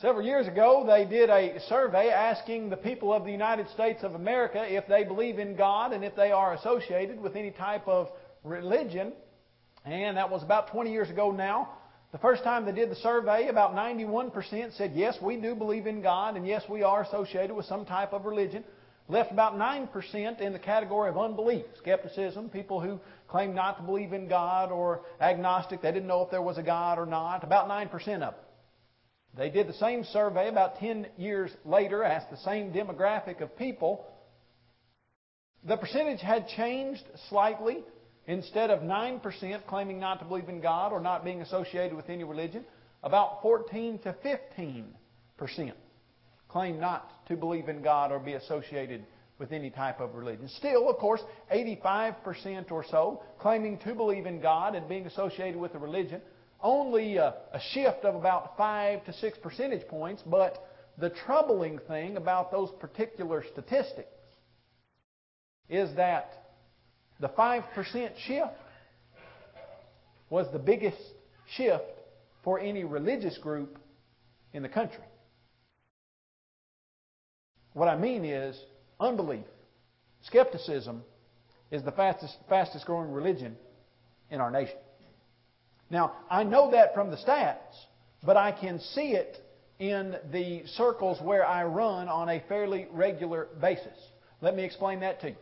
Several years ago, they did a survey asking the people of the United States of America if they believe in God and if they are associated with any type of religion. And that was about 20 years ago now. The first time they did the survey, about 91% said, yes, we do believe in God, and yes, we are associated with some type of religion. Left about 9% in the category of unbelief, skepticism, people who claim not to believe in God or agnostic, they didn't know if there was a God or not, about 9% of them. They did the same survey about 10 years later, asked the same demographic of people. The percentage had changed slightly. Instead of 9% claiming not to believe in God or not being associated with any religion, about 14 to 15% claim not to believe in God or be associated with any type of religion. Still, of course, 85% or so claiming to believe in God and being associated with a religion only a, a shift of about 5 to 6 percentage points, but the troubling thing about those particular statistics is that the 5% shift was the biggest shift for any religious group in the country. What I mean is unbelief, skepticism is the fastest, fastest growing religion in our nation. Now, I know that from the stats, but I can see it in the circles where I run on a fairly regular basis. Let me explain that to you.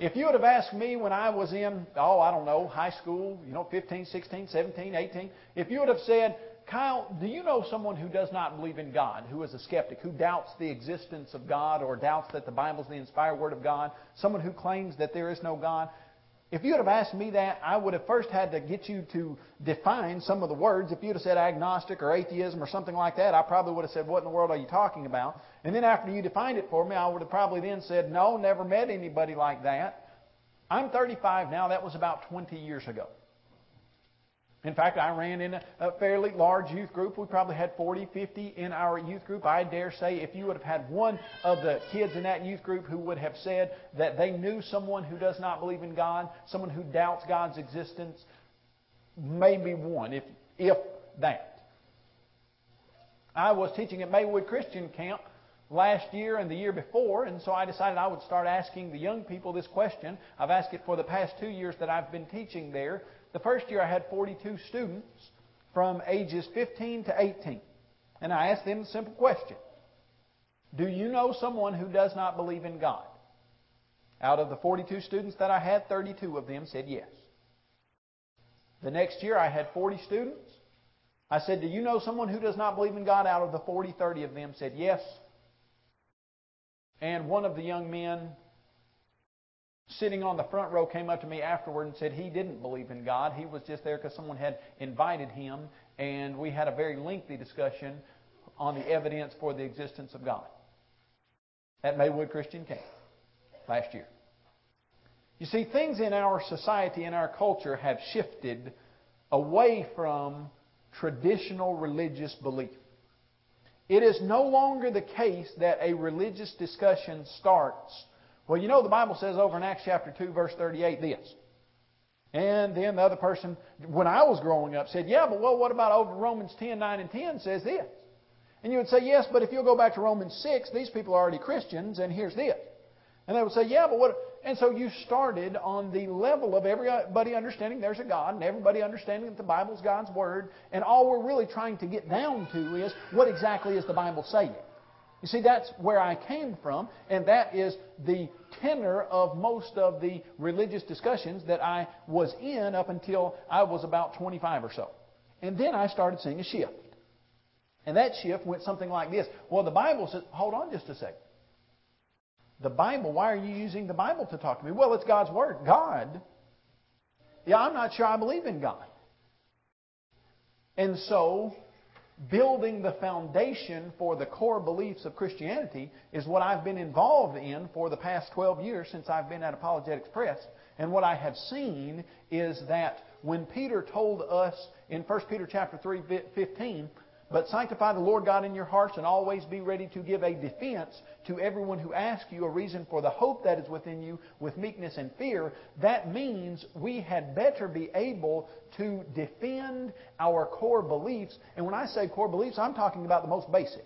If you would have asked me when I was in, oh, I don't know, high school, you know, 15, 16, 17, 18, if you would have said, Kyle, do you know someone who does not believe in God, who is a skeptic, who doubts the existence of God or doubts that the Bible is the inspired Word of God, someone who claims that there is no God? If you would have asked me that, I would have first had to get you to define some of the words. If you'd have said agnostic or atheism or something like that, I probably would have said, What in the world are you talking about? And then after you defined it for me, I would have probably then said, No, never met anybody like that. I'm 35 now. That was about 20 years ago. In fact, I ran in a fairly large youth group. We probably had 40, 50 in our youth group. I dare say if you would have had one of the kids in that youth group who would have said that they knew someone who does not believe in God, someone who doubts God's existence, maybe one, if, if that. I was teaching at Maywood Christian Camp last year and the year before, and so I decided I would start asking the young people this question. I've asked it for the past two years that I've been teaching there. The first year I had 42 students from ages 15 to 18. And I asked them a simple question Do you know someone who does not believe in God? Out of the 42 students that I had, 32 of them said yes. The next year I had 40 students. I said, Do you know someone who does not believe in God? Out of the 40, 30 of them said yes. And one of the young men sitting on the front row came up to me afterward and said he didn't believe in God. He was just there because someone had invited him, and we had a very lengthy discussion on the evidence for the existence of God at Maywood Christian Camp last year. You see, things in our society and our culture have shifted away from traditional religious belief. It is no longer the case that a religious discussion starts well, you know, the Bible says over in Acts chapter 2, verse 38, this. And then the other person, when I was growing up, said, Yeah, but well, what about over Romans 10, 9, and 10 says this? And you would say, Yes, but if you'll go back to Romans 6, these people are already Christians, and here's this. And they would say, Yeah, but what? And so you started on the level of everybody understanding there's a God, and everybody understanding that the Bible's God's Word, and all we're really trying to get down to is what exactly is the Bible saying? You see, that's where I came from, and that is the tenor of most of the religious discussions that I was in up until I was about 25 or so. And then I started seeing a shift. And that shift went something like this. Well, the Bible says, hold on just a second. The Bible, why are you using the Bible to talk to me? Well, it's God's Word. God. Yeah, I'm not sure I believe in God. And so building the foundation for the core beliefs of Christianity is what I've been involved in for the past 12 years since I've been at Apologetics Press. And what I have seen is that when Peter told us in 1 Peter chapter 3, 15, but sanctify the Lord God in your hearts and always be ready to give a defense to everyone who asks you a reason for the hope that is within you with meekness and fear. That means we had better be able to defend our core beliefs. And when I say core beliefs, I'm talking about the most basic.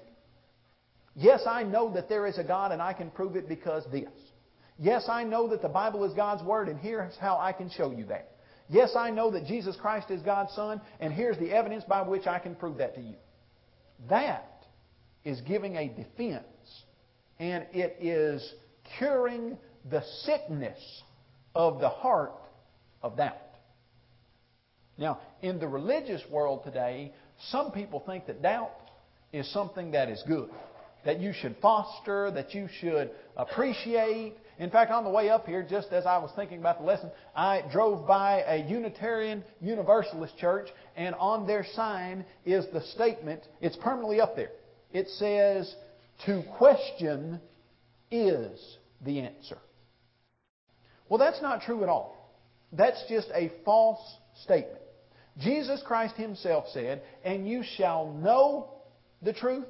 Yes, I know that there is a God and I can prove it because this. Yes, I know that the Bible is God's Word and here's how I can show you that. Yes, I know that Jesus Christ is God's Son and here's the evidence by which I can prove that to you. That is giving a defense and it is curing the sickness of the heart of doubt. Now, in the religious world today, some people think that doubt is something that is good, that you should foster, that you should appreciate. In fact, on the way up here, just as I was thinking about the lesson, I drove by a Unitarian Universalist church, and on their sign is the statement, it's permanently up there. It says, To question is the answer. Well, that's not true at all. That's just a false statement. Jesus Christ Himself said, And you shall know the truth,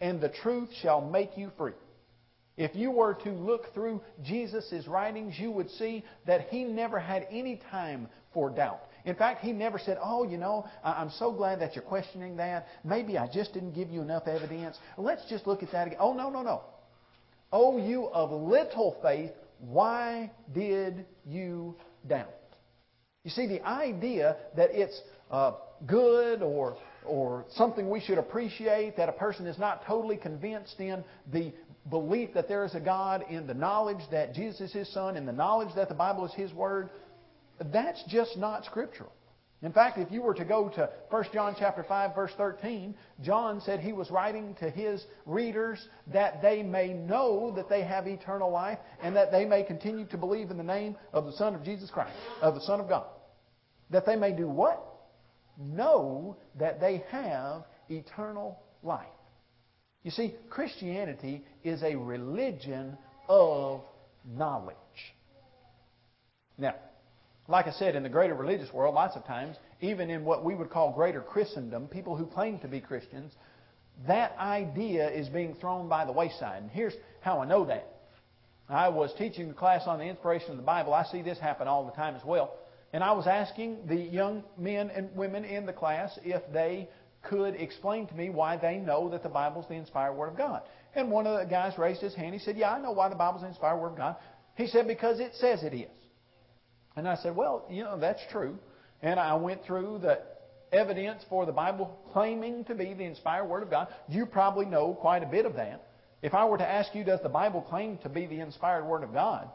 and the truth shall make you free. If you were to look through Jesus' writings, you would see that he never had any time for doubt. In fact, he never said, Oh, you know, I'm so glad that you're questioning that. Maybe I just didn't give you enough evidence. Let's just look at that again. Oh, no, no, no. Oh, you of little faith, why did you doubt? You see, the idea that it's uh, good or, or something we should appreciate, that a person is not totally convinced in the belief that there is a God, in the knowledge that Jesus is His Son, in the knowledge that the Bible is His Word, that's just not scriptural. In fact, if you were to go to 1 John chapter 5 verse 13, John said he was writing to his readers that they may know that they have eternal life and that they may continue to believe in the name of the Son of Jesus Christ, of the Son of God. That they may do what? Know that they have eternal life. You see, Christianity is a religion of knowledge. Now, like I said, in the greater religious world, lots of times, even in what we would call greater Christendom, people who claim to be Christians, that idea is being thrown by the wayside. And here's how I know that. I was teaching a class on the inspiration of the Bible. I see this happen all the time as well. And I was asking the young men and women in the class if they could explain to me why they know that the Bible is the inspired Word of God. And one of the guys raised his hand. He said, Yeah, I know why the Bible is the inspired Word of God. He said, Because it says it is. And I said, well, you know, that's true. And I went through the evidence for the Bible claiming to be the inspired Word of God. You probably know quite a bit of that. If I were to ask you, does the Bible claim to be the inspired Word of God?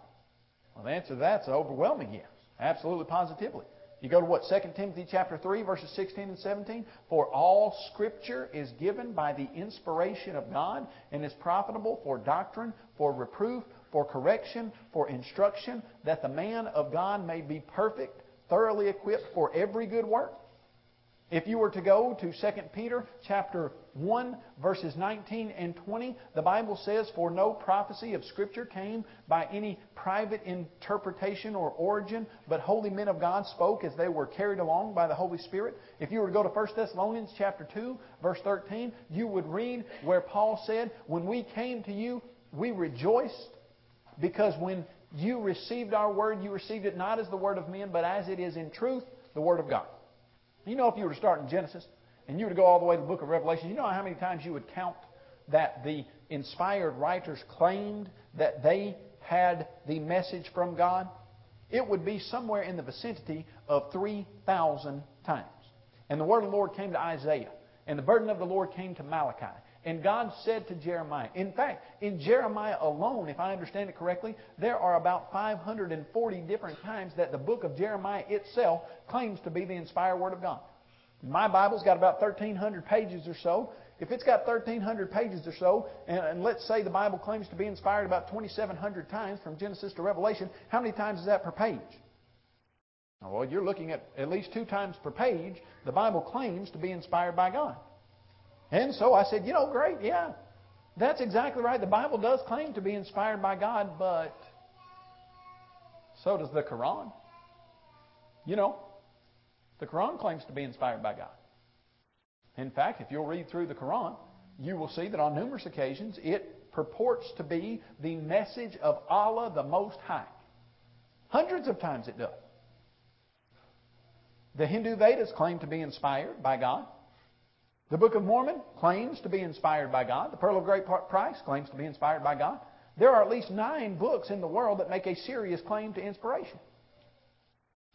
Well, the answer to that's overwhelming yes. Absolutely, positively. You go to what? 2 Timothy chapter 3, verses 16 and 17. For all Scripture is given by the inspiration of God and is profitable for doctrine, for reproof, for correction, for instruction, that the man of God may be perfect, thoroughly equipped for every good work. If you were to go to 2 Peter chapter 1 verses 19 and 20, the Bible says, For no prophecy of Scripture came by any private interpretation or origin, but holy men of God spoke as they were carried along by the Holy Spirit. If you were to go to 1 Thessalonians chapter 2 verse 13, you would read where Paul said, When we came to you, we rejoiced because when you received our word, you received it not as the word of men, but as it is in truth, the word of God. You know, if you were to start in Genesis and you were to go all the way to the book of Revelation, you know how many times you would count that the inspired writers claimed that they had the message from God? It would be somewhere in the vicinity of 3,000 times. And the word of the Lord came to Isaiah, and the burden of the Lord came to Malachi, and God said to Jeremiah, in fact, in Jeremiah alone, if I understand it correctly, there are about 540 different times that the book of Jeremiah itself claims to be the inspired Word of God. My Bible's got about 1,300 pages or so. If it's got 1,300 pages or so, and, and let's say the Bible claims to be inspired about 2,700 times from Genesis to Revelation, how many times is that per page? Well, you're looking at at least two times per page. The Bible claims to be inspired by God. And so I said, you know, great, yeah. That's exactly right. The Bible does claim to be inspired by God, but so does the Quran. You know, the Quran claims to be inspired by God. In fact, if you'll read through the Quran, you will see that on numerous occasions it purports to be the message of Allah the Most High. Hundreds of times it does. The Hindu Vedas claim to be inspired by God. The Book of Mormon claims to be inspired by God. The Pearl of Great Price claims to be inspired by God. There are at least nine books in the world that make a serious claim to inspiration.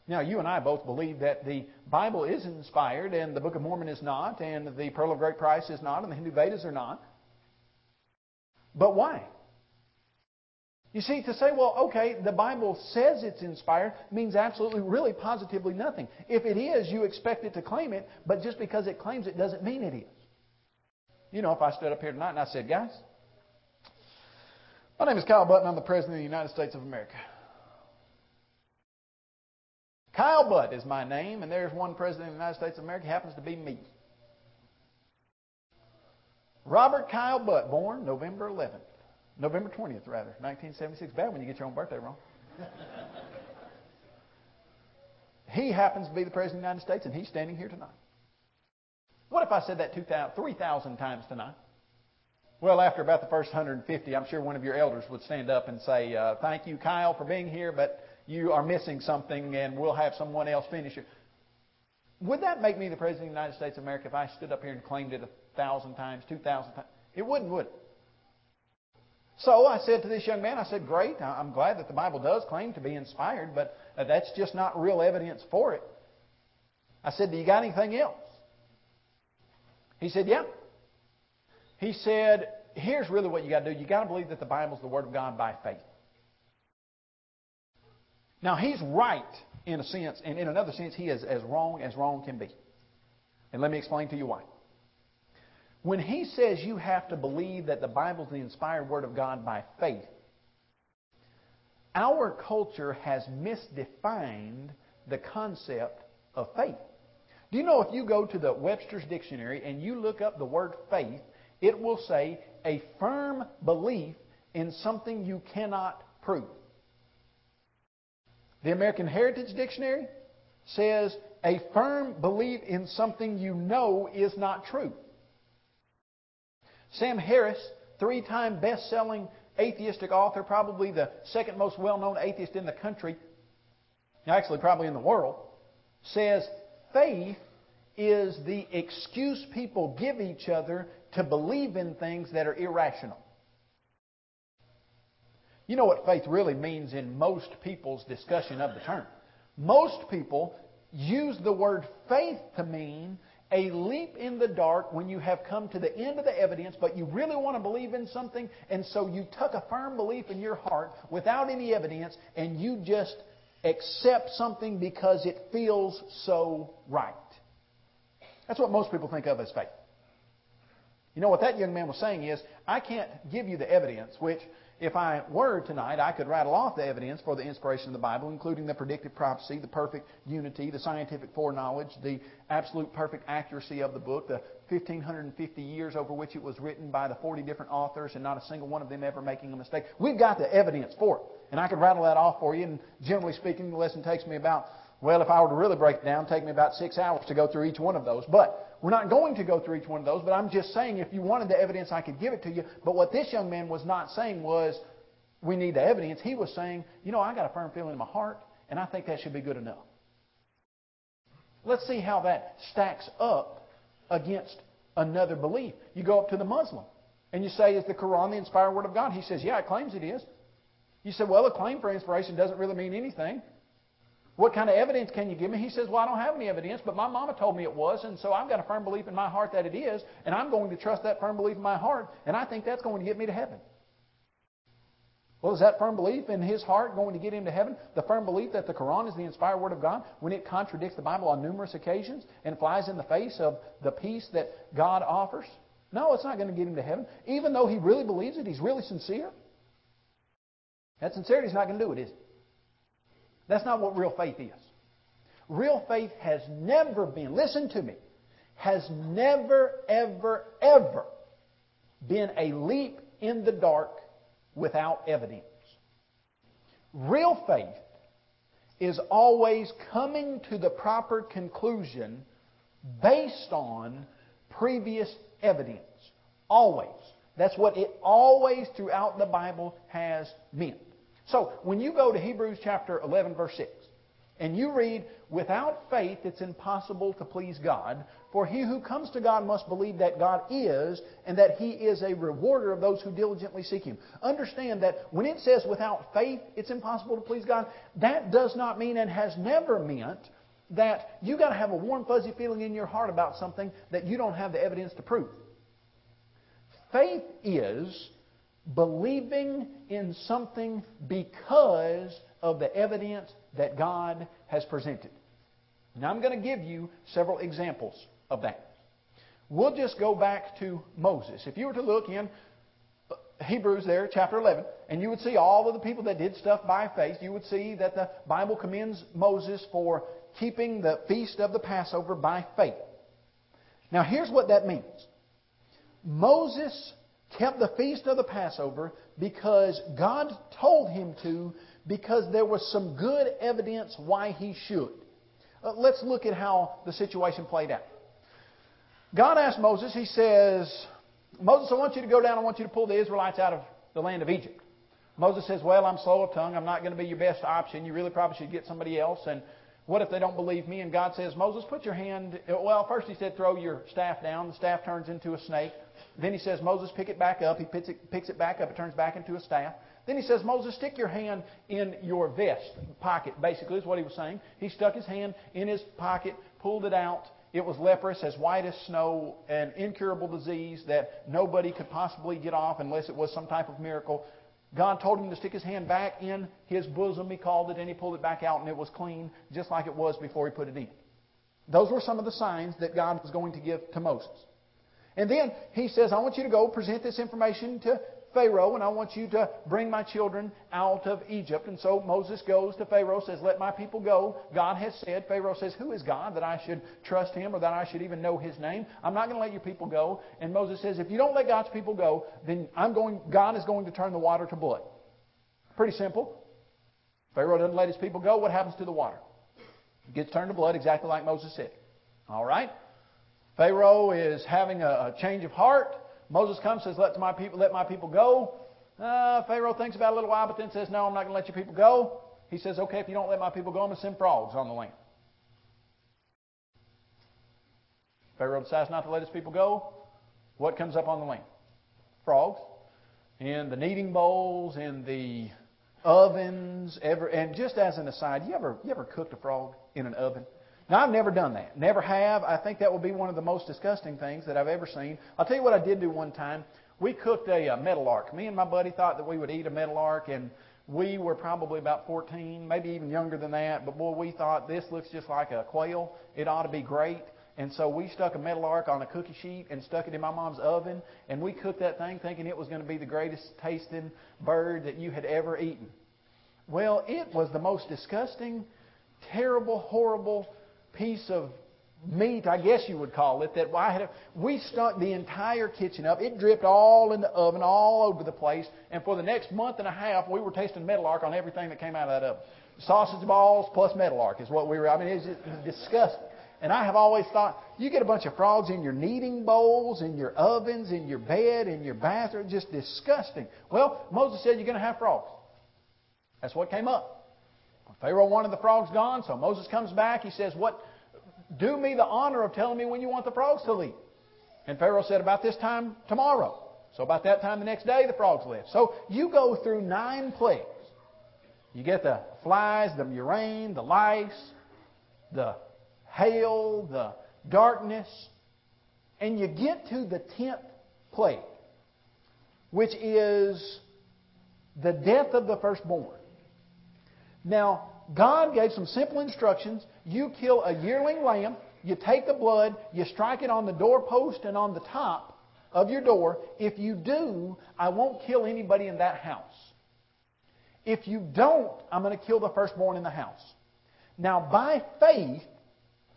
Now, you and I both believe that the Bible is inspired and the Book of Mormon is not, and the Pearl of Great Price is not, and the Hindu Vedas are not. But why? You see, to say, well, okay, the Bible says it's inspired means absolutely, really, positively nothing. If it is, you expect it to claim it, but just because it claims it doesn't mean it is. You know, if I stood up here tonight and I said, guys, my name is Kyle Butt, I'm the President of the United States of America. Kyle Butt is my name, and there's one President of the United States of America, happens to be me. Robert Kyle Butt, born November 11th. November 20th, rather, 1976. Bad when you get your own birthday wrong. he happens to be the President of the United States, and he's standing here tonight. What if I said that 3,000 times tonight? Well, after about the first 150, I'm sure one of your elders would stand up and say, uh, Thank you, Kyle, for being here, but you are missing something, and we'll have someone else finish it. Would that make me the President of the United States of America if I stood up here and claimed it a thousand times, two thousand times? It wouldn't, would it? So I said to this young man, I said, Great, I'm glad that the Bible does claim to be inspired, but uh, that's just not real evidence for it. I said, Do you got anything else? He said, Yeah. He said, Here's really what you got to do. You got to believe that the Bible is the Word of God by faith. Now, he's right in a sense, and in another sense, he is as wrong as wrong can be. And let me explain to you why. When he says you have to believe that the Bible is the inspired Word of God by faith, our culture has misdefined the concept of faith. Do you know if you go to the Webster's Dictionary and you look up the word faith, it will say a firm belief in something you cannot prove. The American Heritage Dictionary says a firm belief in something you know is not true. Sam Harris, three time best selling atheistic author, probably the second most well known atheist in the country, actually, probably in the world, says faith is the excuse people give each other to believe in things that are irrational. You know what faith really means in most people's discussion of the term. Most people use the word faith to mean a leap in the dark when you have come to the end of the evidence, but you really want to believe in something, and so you tuck a firm belief in your heart without any evidence, and you just accept something because it feels so right. That's what most people think of as faith. You know what that young man was saying is, I can't give you the evidence, which if I were tonight, I could rattle off the evidence for the inspiration of the Bible, including the predictive prophecy, the perfect unity, the scientific foreknowledge, the absolute perfect accuracy of the book, the 1,550 years over which it was written by the 40 different authors and not a single one of them ever making a mistake. We've got the evidence for it. And I could rattle that off for you, and generally speaking, the lesson takes me about, well, if I were to really break it down, take me about six hours to go through each one of those. But we're not going to go through each one of those, but I'm just saying if you wanted the evidence, I could give it to you. But what this young man was not saying was, we need the evidence. He was saying, you know, I got a firm feeling in my heart, and I think that should be good enough. Let's see how that stacks up against another belief. You go up to the Muslim, and you say, is the Quran the inspired word of God? He says, yeah, it claims it is. You say, well, a claim for inspiration doesn't really mean anything. What kind of evidence can you give me? He says, Well, I don't have any evidence, but my mama told me it was, and so I've got a firm belief in my heart that it is, and I'm going to trust that firm belief in my heart, and I think that's going to get me to heaven. Well, is that firm belief in his heart going to get him to heaven? The firm belief that the Quran is the inspired Word of God when it contradicts the Bible on numerous occasions and flies in the face of the peace that God offers? No, it's not going to get him to heaven. Even though he really believes it, he's really sincere. That sincerity is not going to do it, is it? That's not what real faith is. Real faith has never been, listen to me, has never, ever, ever been a leap in the dark without evidence. Real faith is always coming to the proper conclusion based on previous evidence. Always. That's what it always throughout the Bible has meant. So, when you go to Hebrews chapter 11, verse 6, and you read, Without faith it's impossible to please God, for he who comes to God must believe that God is, and that he is a rewarder of those who diligently seek him. Understand that when it says without faith it's impossible to please God, that does not mean and has never meant that you've got to have a warm, fuzzy feeling in your heart about something that you don't have the evidence to prove. Faith is believing in something because of the evidence that God has presented. Now, I'm going to give you several examples of that. We'll just go back to Moses. If you were to look in uh, Hebrews there, chapter 11, and you would see all of the people that did stuff by faith, you would see that the Bible commends Moses for keeping the feast of the Passover by faith. Now, here's what that means Moses kept the feast of the Passover because God told him to, because there was some good evidence why he should. Uh, let's look at how the situation played out. God asked Moses, He says, Moses, I want you to go down, I want you to pull the Israelites out of the land of Egypt. Moses says, Well, I'm slow of tongue. I'm not going to be your best option. You really probably should get somebody else. And what if they don't believe me? And God says, Moses, put your hand. Well, first he said, throw your staff down. The staff turns into a snake. Then he says, Moses, pick it back up. He picks it, picks it back up. It turns back into a staff. Then he says, Moses, stick your hand in your vest pocket, basically, is what he was saying. He stuck his hand in his pocket, pulled it out. It was leprous, as white as snow, an incurable disease that nobody could possibly get off unless it was some type of miracle. God told him to stick his hand back in his bosom, he called it, and he pulled it back out, and it was clean, just like it was before he put it in. Those were some of the signs that God was going to give to Moses. And then he says, I want you to go present this information to Pharaoh, and I want you to bring my children out of Egypt. And so Moses goes to Pharaoh, says, Let my people go. God has said, Pharaoh says, Who is God that I should trust him or that I should even know his name? I'm not going to let your people go. And Moses says, If you don't let God's people go, then I'm going, God is going to turn the water to blood. Pretty simple. Pharaoh doesn't let his people go. What happens to the water? It gets turned to blood exactly like Moses said. All right? Pharaoh is having a change of heart. Moses comes, says, "Let my people, let my people go." Uh, Pharaoh thinks about it a little while, but then says, "No, I'm not going to let your people go." He says, "Okay, if you don't let my people go, I'm going to send frogs on the land." Pharaoh decides not to let his people go. What comes up on the land? Frogs. In the kneading bowls, in the ovens, ever. And just as an aside, you ever you ever cooked a frog in an oven? Now, I've never done that. Never have. I think that would be one of the most disgusting things that I've ever seen. I'll tell you what I did do one time. We cooked a, uh, a meadowlark. Me and my buddy thought that we would eat a meadowlark, and we were probably about 14, maybe even younger than that. But boy, we thought this looks just like a quail. It ought to be great. And so we stuck a meadowlark on a cookie sheet and stuck it in my mom's oven, and we cooked that thing thinking it was going to be the greatest tasting bird that you had ever eaten. Well, it was the most disgusting, terrible, horrible piece of meat, I guess you would call it, that I had. We stunk the entire kitchen up. It dripped all in the oven, all over the place. And for the next month and a half, we were tasting meadowlark on everything that came out of that oven. Sausage balls plus meadowlark is what we were. I mean, it was disgusting. And I have always thought, you get a bunch of frogs in your kneading bowls, in your ovens, in your bed, in your bathroom, just disgusting. Well, Moses said you're going to have frogs. That's what came up. Pharaoh wanted the frogs gone, so Moses comes back. He says, "What? Do me the honor of telling me when you want the frogs to leave." And Pharaoh said, "About this time tomorrow." So about that time the next day, the frogs left. So you go through nine plagues. You get the flies, the murrain, the lice, the hail, the darkness, and you get to the tenth plague, which is the death of the firstborn. Now, God gave some simple instructions. You kill a yearling lamb, you take the blood, you strike it on the doorpost and on the top of your door. If you do, I won't kill anybody in that house. If you don't, I'm going to kill the firstborn in the house. Now, by faith,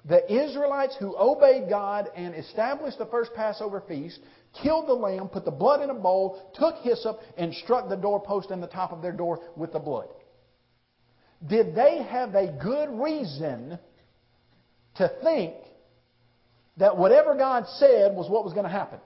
the Israelites who obeyed God and established the first Passover feast killed the lamb, put the blood in a bowl, took hyssop, and struck the doorpost and the top of their door with the blood did they have a good reason to think that whatever God said was what was going to happen?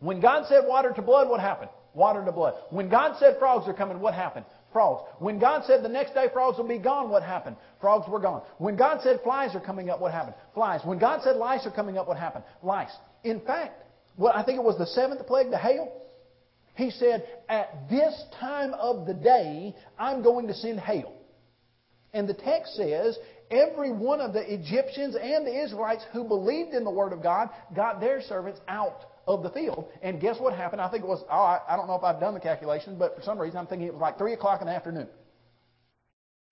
When God said water to blood, what happened? Water to blood. When God said frogs are coming, what happened? Frogs. When God said the next day frogs will be gone, what happened? Frogs were gone. When God said flies are coming up, what happened? Flies. When God said lice are coming up, what happened? Lice. In fact, what I think it was the seventh plague, the hail. He said, At this time of the day, I'm going to send hail. And the text says, every one of the Egyptians and the Israelites who believed in the Word of God got their servants out of the field. And guess what happened? I think it was, oh, I don't know if I've done the calculation, but for some reason I'm thinking it was like 3 o'clock in the afternoon.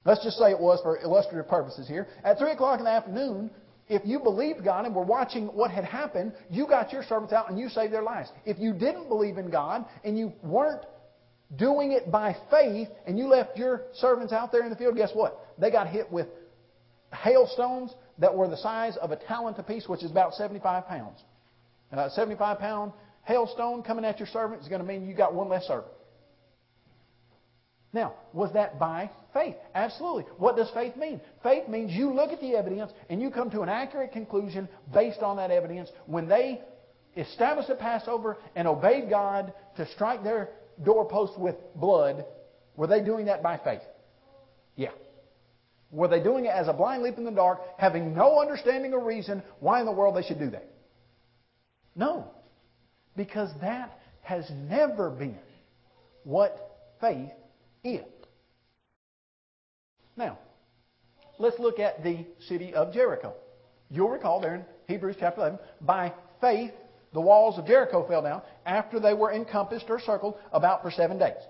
Let's just say it was for illustrative purposes here. At 3 o'clock in the afternoon, if you believed God and were watching what had happened, you got your servants out and you saved their lives. If you didn't believe in God and you weren't doing it by faith and you left your servants out there in the field, guess what? They got hit with hailstones that were the size of a talent apiece, which is about 75 pounds. A 75 pound hailstone coming at your servant is going to mean you got one less servant. Now, was that by faith? Absolutely. What does faith mean? Faith means you look at the evidence and you come to an accurate conclusion based on that evidence. When they established the Passover and obeyed God to strike their doorpost with blood, were they doing that by faith? Yeah. Were they doing it as a blind leap in the dark, having no understanding or reason why in the world they should do that? No. Because that has never been what faith is. Now, let's look at the city of Jericho. You'll recall there in Hebrews chapter 11, by faith, the walls of Jericho fell down after they were encompassed or circled about for seven days.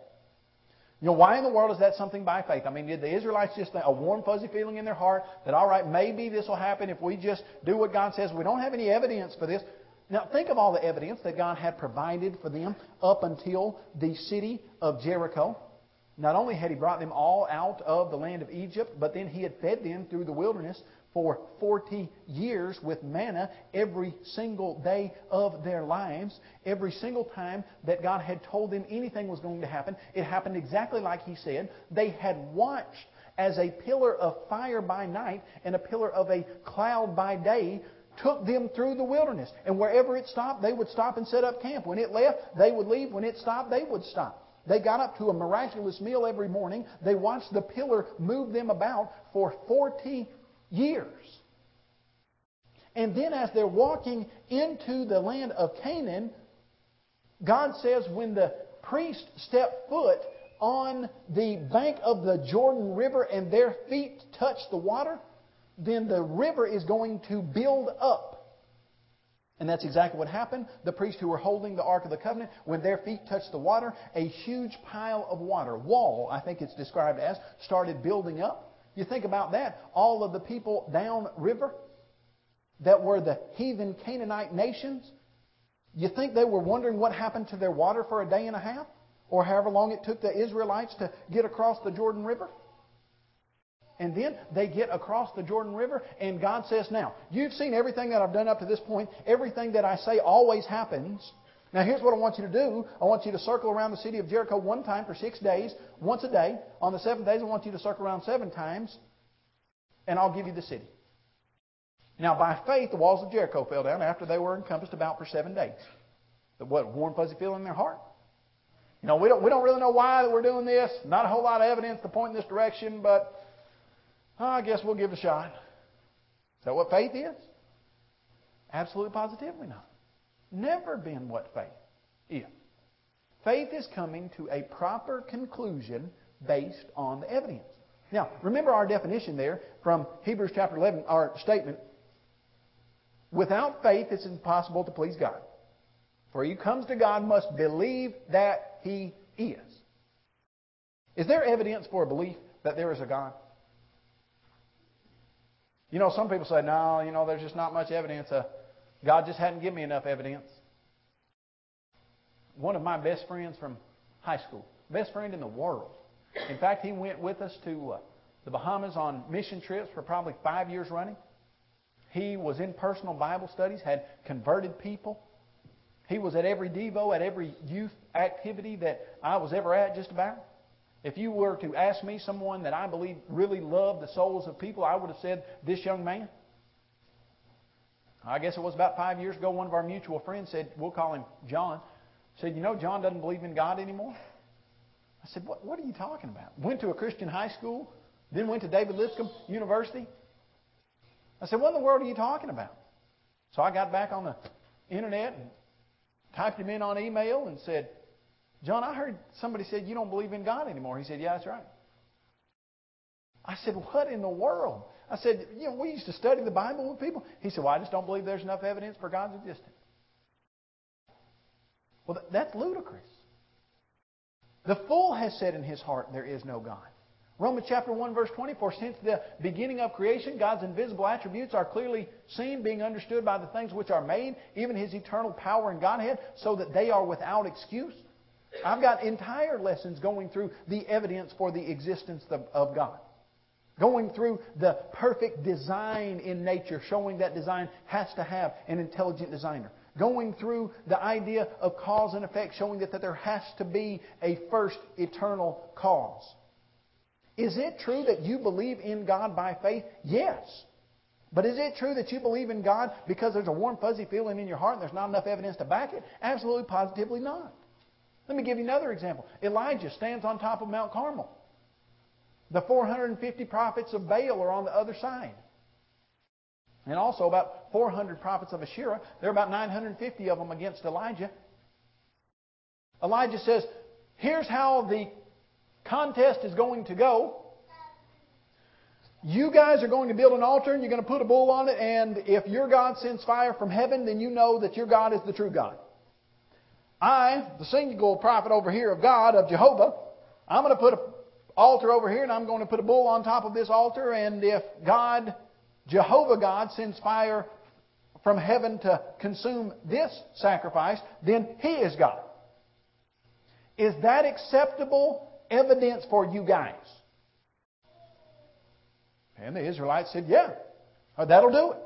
You know, why in the world is that something by faith? I mean, did the Israelites just a warm, fuzzy feeling in their heart that, all right, maybe this will happen if we just do what God says? We don't have any evidence for this. Now, think of all the evidence that God had provided for them up until the city of Jericho. Not only had He brought them all out of the land of Egypt, but then He had fed them through the wilderness for 40 years with manna every single day of their lives. Every single time that God had told them anything was going to happen, it happened exactly like He said. They had watched as a pillar of fire by night and a pillar of a cloud by day took them through the wilderness. And wherever it stopped, they would stop and set up camp. When it left, they would leave. When it stopped, they would stop. They got up to a miraculous meal every morning. They watched the pillar move them about for 40 years. And then as they're walking into the land of Canaan, God says when the priest stepped foot on the bank of the Jordan River and their feet touch the water, then the river is going to build up. And that's exactly what happened. The priests who were holding the Ark of the Covenant, when their feet touched the water, a huge pile of water, wall, I think it's described as, started building up. You think about that. All of the people downriver that were the heathen Canaanite nations, you think they were wondering what happened to their water for a day and a half? Or however long it took the Israelites to get across the Jordan River? And then they get across the Jordan River, and God says, Now, you've seen everything that I've done up to this point. Everything that I say always happens. Now, here's what I want you to do. I want you to circle around the city of Jericho one time for six days, once a day. On the seventh days, I want you to circle around seven times, and I'll give you the city. Now, by faith, the walls of Jericho fell down after they were encompassed about for seven days. The what warm, fuzzy feeling in their heart? You know, we don't, we don't really know why that we're doing this. Not a whole lot of evidence to point in this direction, but oh, I guess we'll give it a shot. Is that what faith is? Absolutely positively not. Never been what faith is. Faith is coming to a proper conclusion based on the evidence. Now, remember our definition there from Hebrews chapter 11, our statement. Without faith, it's impossible to please God. For he who comes to God must believe that he is. Is there evidence for a belief that there is a God? You know, some people say, no, you know, there's just not much evidence. Uh, God just hadn't given me enough evidence. One of my best friends from high school, best friend in the world. In fact, he went with us to uh, the Bahamas on mission trips for probably five years running. He was in personal Bible studies, had converted people. He was at every Devo, at every youth activity that I was ever at, just about. If you were to ask me someone that I believe really loved the souls of people, I would have said this young man. I guess it was about five years ago, one of our mutual friends said, we'll call him John, said, You know, John doesn't believe in God anymore. I said, what, what are you talking about? Went to a Christian high school, then went to David Lipscomb University. I said, what in the world are you talking about? So I got back on the internet and typed him in on email and said, John, I heard somebody said you don't believe in God anymore. He said, Yeah, that's right. I said, What in the world? I said, You know, we used to study the Bible with people. He said, Well, I just don't believe there's enough evidence for God's existence. Well, that's ludicrous. The fool has said in his heart, There is no God. Romans chapter 1 verse 24, since the beginning of creation, God's invisible attributes are clearly seen, being understood by the things which are made, even His eternal power and Godhead, so that they are without excuse. I've got entire lessons going through the evidence for the existence of God. Going through the perfect design in nature, showing that design has to have an intelligent designer. Going through the idea of cause and effect, showing that, that there has to be a first eternal cause. Is it true that you believe in God by faith? Yes. But is it true that you believe in God because there's a warm, fuzzy feeling in your heart and there's not enough evidence to back it? Absolutely, positively not. Let me give you another example. Elijah stands on top of Mount Carmel. The 450 prophets of Baal are on the other side. And also about 400 prophets of Asherah. There are about 950 of them against Elijah. Elijah says, Here's how the contest is going to go. You guys are going to build an altar and you're going to put a bull on it, and if your God sends fire from heaven, then you know that your God is the true God. I, the single prophet over here of God, of Jehovah, I'm going to put an altar over here and I'm going to put a bull on top of this altar. And if God, Jehovah God, sends fire from heaven to consume this sacrifice, then He is God. Is that acceptable evidence for you guys? And the Israelites said, Yeah, uh, that'll do it.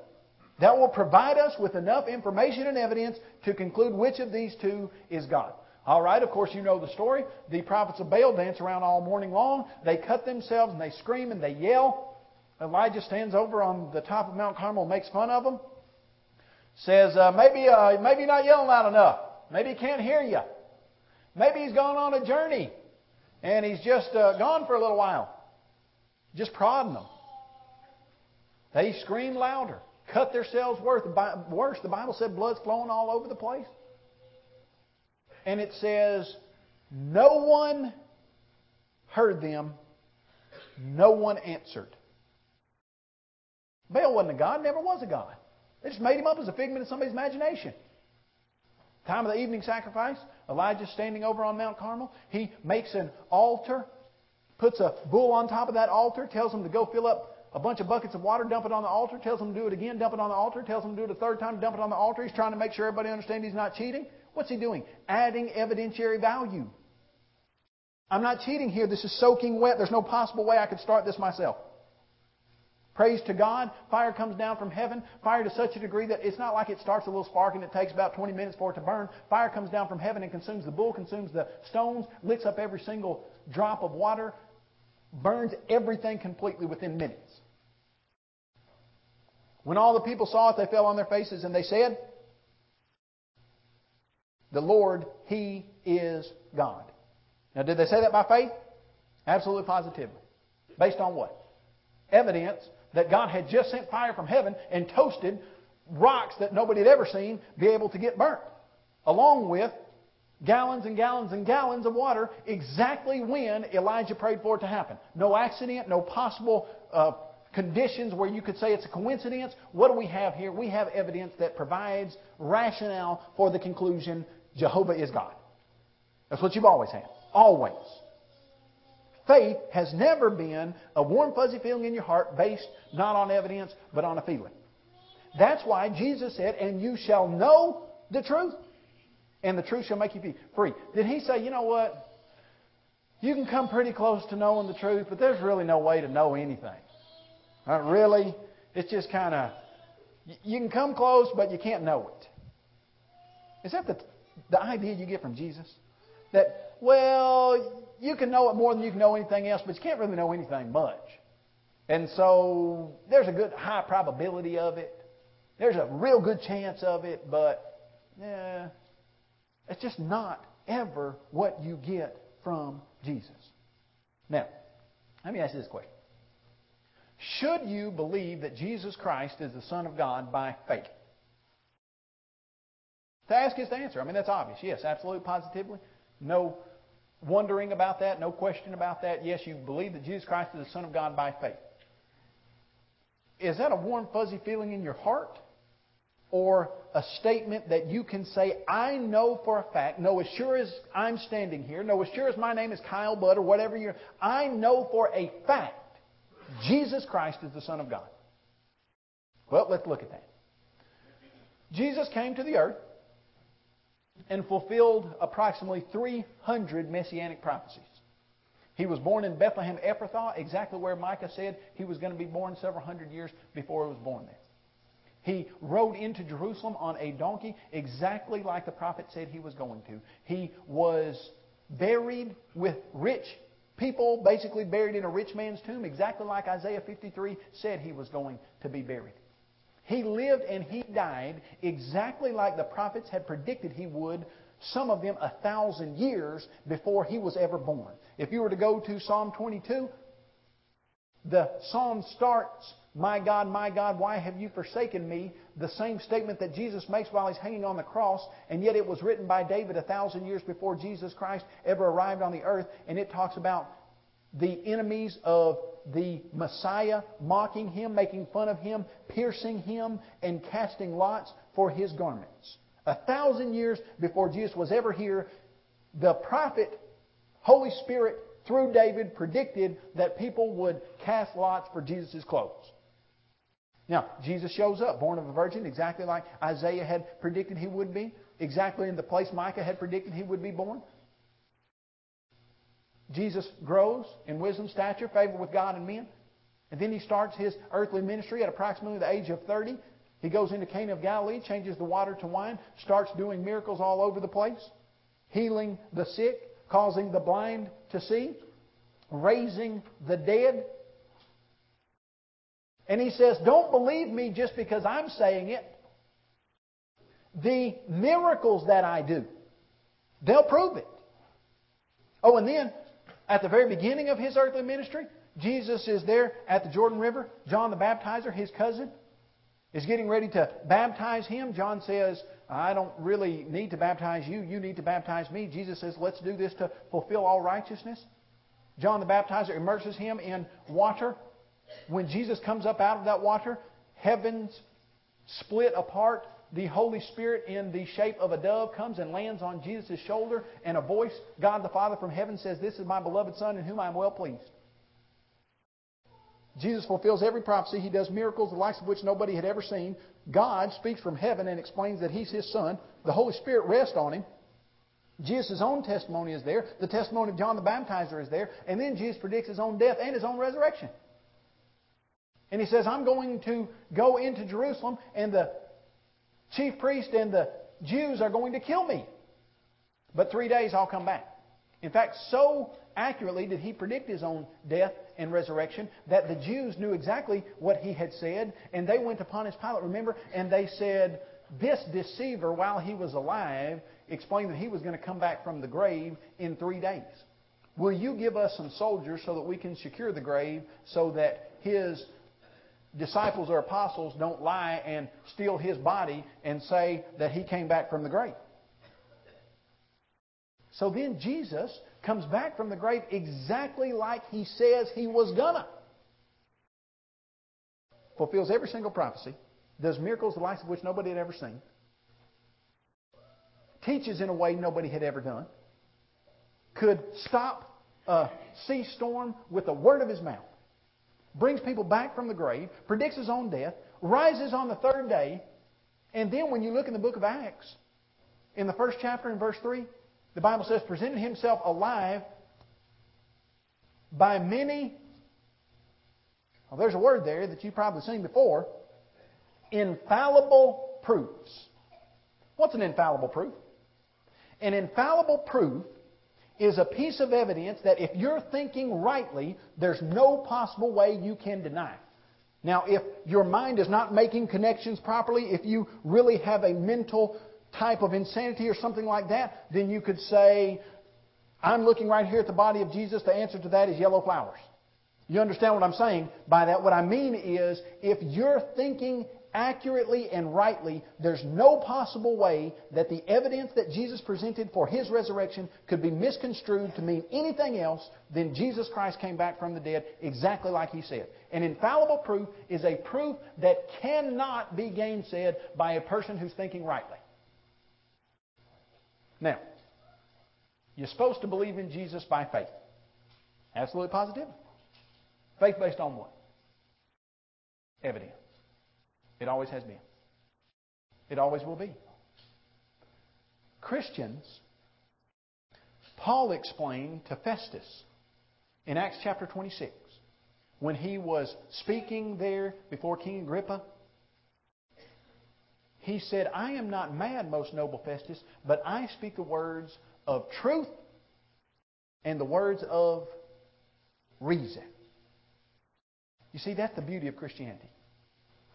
That will provide us with enough information and evidence to conclude which of these two is God. All right, of course, you know the story. The prophets of Baal dance around all morning long. They cut themselves and they scream and they yell. Elijah stands over on the top of Mount Carmel and makes fun of them. Says, uh, maybe, uh, maybe you're not yelling loud enough. Maybe he can't hear you. Maybe he's gone on a journey and he's just uh, gone for a little while. Just prodding them. They scream louder cut themselves worse. The Bible said blood's flowing all over the place. And it says, no one heard them, no one answered. Baal wasn't a god, never was a god. They just made him up as a figment of somebody's imagination. Time of the evening sacrifice, Elijah's standing over on Mount Carmel. He makes an altar, puts a bull on top of that altar, tells them to go fill up a bunch of buckets of water, dump it on the altar, tells them to do it again, dump it on the altar, tells them to do it a third time, dump it on the altar. He's trying to make sure everybody understands he's not cheating. What's he doing? Adding evidentiary value. I'm not cheating here. This is soaking wet. There's no possible way I could start this myself. Praise to God. Fire comes down from heaven. Fire to such a degree that it's not like it starts a little spark and it takes about 20 minutes for it to burn. Fire comes down from heaven and consumes the bull, consumes the stones, licks up every single drop of water, burns everything completely within minutes. When all the people saw it, they fell on their faces and they said, The Lord, He is God. Now, did they say that by faith? Absolutely positively. Based on what? Evidence that God had just sent fire from heaven and toasted rocks that nobody had ever seen be able to get burnt. Along with gallons and gallons and gallons of water exactly when Elijah prayed for it to happen. No accident, no possible uh, conditions where you could say it's a coincidence. What do we have here? We have evidence that provides rationale for the conclusion Jehovah is God. That's what you've always had. Always. Faith has never been a warm, fuzzy feeling in your heart based not on evidence, but on a feeling. That's why Jesus said, And you shall know the truth, and the truth shall make you free. Did he say, You know what? You can come pretty close to knowing the truth, but there's really no way to know anything. Really. It's just kind of, you can come close, but you can't know it. Is that the, the idea you get from Jesus? That, well, you can know it more than you can know anything else, but you can't really know anything much. And so there's a good high probability of it. There's a real good chance of it, but yeah, it's just not ever what you get from Jesus. Now, let me ask you this question. Should you believe that Jesus Christ is the Son of God by faith? To ask is to answer. I mean, that's obvious. Yes, absolutely, positively. No wondering about that, no question about that. Yes, you believe that Jesus Christ is the Son of God by faith. Is that a warm, fuzzy feeling in your heart? Or a statement that you can say, I know for a fact, no, as sure as I'm standing here, no, as sure as my name is Kyle Butt or whatever you're, I know for a fact Jesus Christ is the Son of God. Well, let's look at that. Jesus came to the earth and fulfilled approximately 300 messianic prophecies. He was born in Bethlehem Ephrathah, exactly where Micah said he was going to be born several hundred years before he was born there. He rode into Jerusalem on a donkey, exactly like the prophet said he was going to. He was buried with rich people, basically buried in a rich man's tomb, exactly like Isaiah 53 said he was going to be buried. He lived and he died exactly like the prophets had predicted he would, some of them a thousand years before he was ever born. If you were to go to Psalm 22, the psalm starts, My God, my God, why have you forsaken me? The same statement that Jesus makes while he's hanging on the cross, and yet it was written by David a thousand years before Jesus Christ ever arrived on the earth, and it talks about the enemies of the Messiah mocking him, making fun of him, piercing him, and casting lots for his garments. A thousand years before Jesus was ever here, the prophet, Holy Spirit, through David, predicted that people would cast lots for Jesus' clothes. Now, Jesus shows up, born of a virgin, exactly like Isaiah had predicted he would be, exactly in the place Micah had predicted he would be born. Jesus grows in wisdom, stature, favor with God and men. And then he starts his earthly ministry at approximately the age of 30. He goes into Cana of Galilee, changes the water to wine, starts doing miracles all over the place, healing the sick, causing the blind to see, raising the dead. And he says, Don't believe me just because I'm saying it. The miracles that I do, they'll prove it. Oh, and then at the very beginning of his earthly ministry, Jesus is there at the Jordan River. John the Baptizer, his cousin, is getting ready to baptize him. John says, I don't really need to baptize you. You need to baptize me. Jesus says, Let's do this to fulfill all righteousness. John the Baptizer immerses him in water. When Jesus comes up out of that water, heavens split apart the Holy Spirit in the shape of a dove comes and lands on Jesus' shoulder, and a voice, God the Father from heaven, says, This is my beloved Son in whom I am well pleased. Jesus fulfills every prophecy. He does miracles, the likes of which nobody had ever seen. God speaks from heaven and explains that He's His Son. The Holy Spirit rests on Him. Jesus' own testimony is there. The testimony of John the Baptizer is there. And then Jesus predicts His own death and His own resurrection. And He says, I'm going to go into Jerusalem, and the chief priest and the Jews are going to kill me. But three days I'll come back. In fact, so accurately did he predict his own death and resurrection that the Jews knew exactly what he had said, and they went upon his Pilate, remember, and they said, This deceiver, while he was alive, explained that he was going to come back from the grave in three days. Will you give us some soldiers so that we can secure the grave so that his disciples or apostles don't lie and steal his body and say that he came back from the grave. So then Jesus comes back from the grave exactly like he says he was gonna. Fulfills every single prophecy, does miracles the likes of which nobody had ever seen, teaches in a way nobody had ever done, could stop a sea storm with a word of his mouth brings people back from the grave, predicts his own death, rises on the third day, and then when you look in the book of Acts, in the first chapter in verse 3, the Bible says, presented himself alive by many, well, there's a word there that you've probably seen before, infallible proofs. What's an infallible proof? An infallible proof is a piece of evidence that if you're thinking rightly, there's no possible way you can deny. Now, if your mind is not making connections properly, if you really have a mental type of insanity or something like that, then you could say, I'm looking right here at the body of Jesus. The answer to that is yellow flowers. You understand what I'm saying by that? What I mean is, if you're thinking accurately and rightly, there's no possible way that the evidence that Jesus presented for His resurrection could be misconstrued to mean anything else than Jesus Christ came back from the dead exactly like He said. An infallible proof is a proof that cannot be gainsaid by a person who's thinking rightly. Now, you're supposed to believe in Jesus by faith. Absolutely positive. Faith based on what? Evidence. It always has been. It always will be. Christians, Paul explained to Festus in Acts chapter 26 when he was speaking there before King Agrippa. He said, I am not mad, most noble Festus, but I speak the words of truth and the words of reason. You see, that's the beauty of Christianity.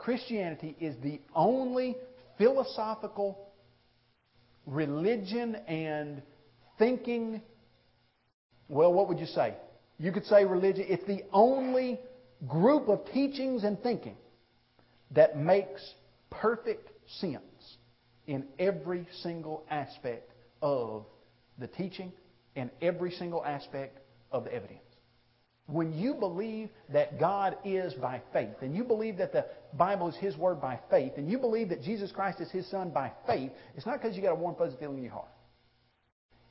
Christianity is the only philosophical religion and thinking. Well, what would you say? You could say religion. It's the only group of teachings and thinking that makes perfect sense in every single aspect of the teaching and every single aspect of the evidence. When you believe that God is by faith, and you believe that the Bible is His Word by faith, and you believe that Jesus Christ is His Son by faith, it's not because you got a warm, fuzzy feeling in your heart.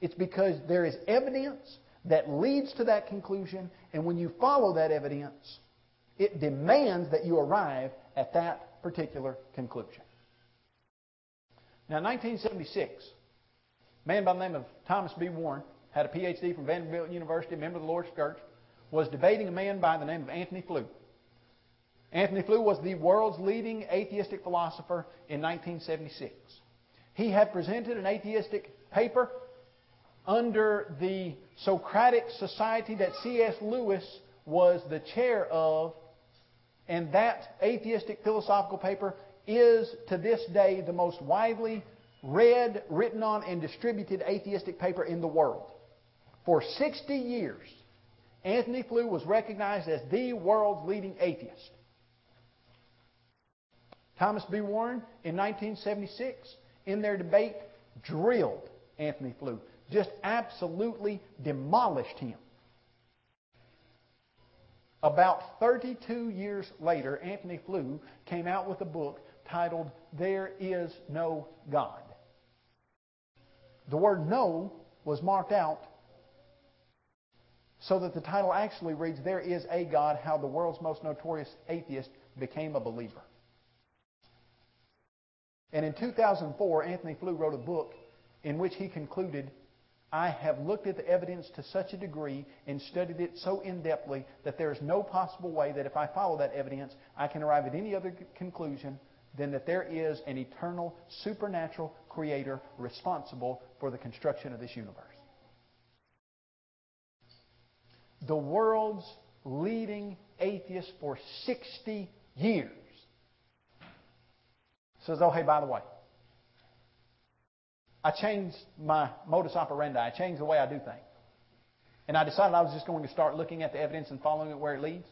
It's because there is evidence that leads to that conclusion, and when you follow that evidence, it demands that you arrive at that particular conclusion. Now, in 1976, a man by the name of Thomas B. Warren had a PhD from Vanderbilt University, a member of the Lord's Church was debating a man by the name of Antony Flew. Antony Flew was the world's leading atheistic philosopher in 1976. He had presented an atheistic paper under the Socratic Society that C.S. Lewis was the chair of, and that atheistic philosophical paper is to this day the most widely read, written on, and distributed atheistic paper in the world. For 60 years, Antony Flew was recognized as the world's leading atheist. Thomas B. Warren in 1976, in their debate, drilled Antony Flew, just absolutely demolished him. About 32 years later, Antony Flew came out with a book titled There Is No God. The word no was marked out so that the title actually reads, There is a God, how the world's most notorious atheist became a believer. And in 2004, Antony Flew wrote a book in which he concluded, I have looked at the evidence to such a degree and studied it so in depthly that there is no possible way that if I follow that evidence, I can arrive at any other conclusion than that there is an eternal, supernatural creator responsible for the construction of this universe the world's leading atheist for 60 years, says, oh, hey, by the way, I changed my modus operandi. I changed the way I do things. And I decided I was just going to start looking at the evidence and following it where it leads.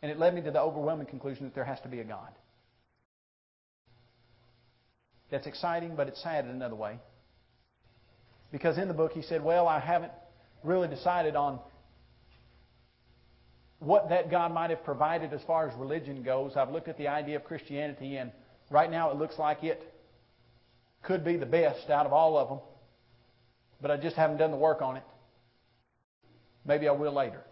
And it led me to the overwhelming conclusion that there has to be a God. That's exciting, but it's sad in another way. Because in the book he said, Well, I haven't really decided on what that God might have provided as far as religion goes. I've looked at the idea of Christianity, and right now it looks like it could be the best out of all of them, but I just haven't done the work on it. Maybe I will later.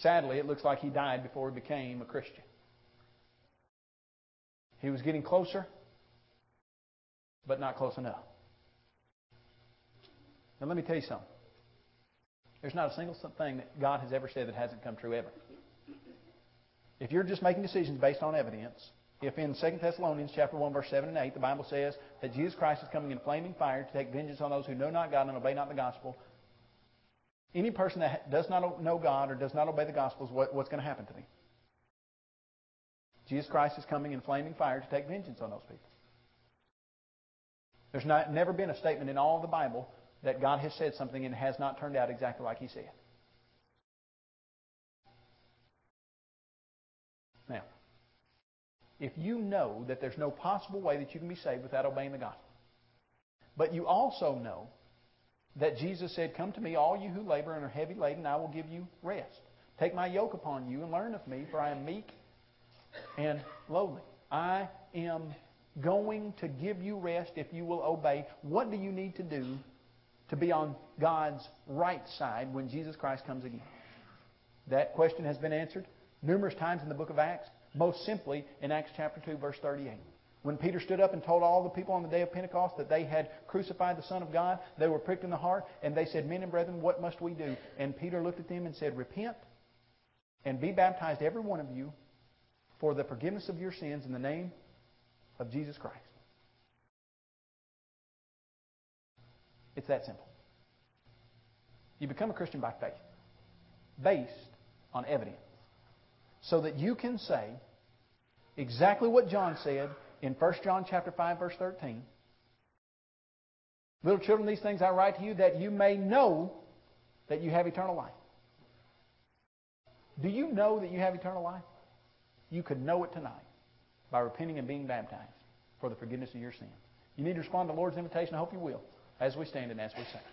Sadly, it looks like he died before he became a Christian. He was getting closer, but not close enough. Now, let me tell you something. There's not a single thing that God has ever said that hasn't come true ever. If you're just making decisions based on evidence, if in 2 Thessalonians chapter 1, verse 7 and 8, the Bible says that Jesus Christ is coming in flaming fire to take vengeance on those who know not God and obey not the gospel, any person that does not know God or does not obey the gospel, what, what's going to happen to them? Jesus Christ is coming in flaming fire to take vengeance on those people. There's not, never been a statement in all of the Bible that God has said something and has not turned out exactly like He said. Now, if you know that there's no possible way that you can be saved without obeying the gospel, but you also know that Jesus said, Come to me, all you who labor and are heavy laden, I will give you rest. Take my yoke upon you and learn of me, for I am meek and lowly. I am going to give you rest if you will obey. What do you need to do to be on God's right side when Jesus Christ comes again? That question has been answered numerous times in the book of Acts, most simply in Acts chapter 2, verse 38. When Peter stood up and told all the people on the day of Pentecost that they had crucified the Son of God, they were pricked in the heart, and they said, Men and brethren, what must we do? And Peter looked at them and said, Repent and be baptized, every one of you, for the forgiveness of your sins in the name of Jesus Christ. It's that simple. You become a Christian by faith, based on evidence, so that you can say exactly what John said in 1 John chapter 5 verse 13. Little children, these things I write to you that you may know that you have eternal life. Do you know that you have eternal life? You could know it tonight by repenting and being baptized for the forgiveness of your sins. You need to respond to the Lord's invitation. I hope you will as we stand and as we sing.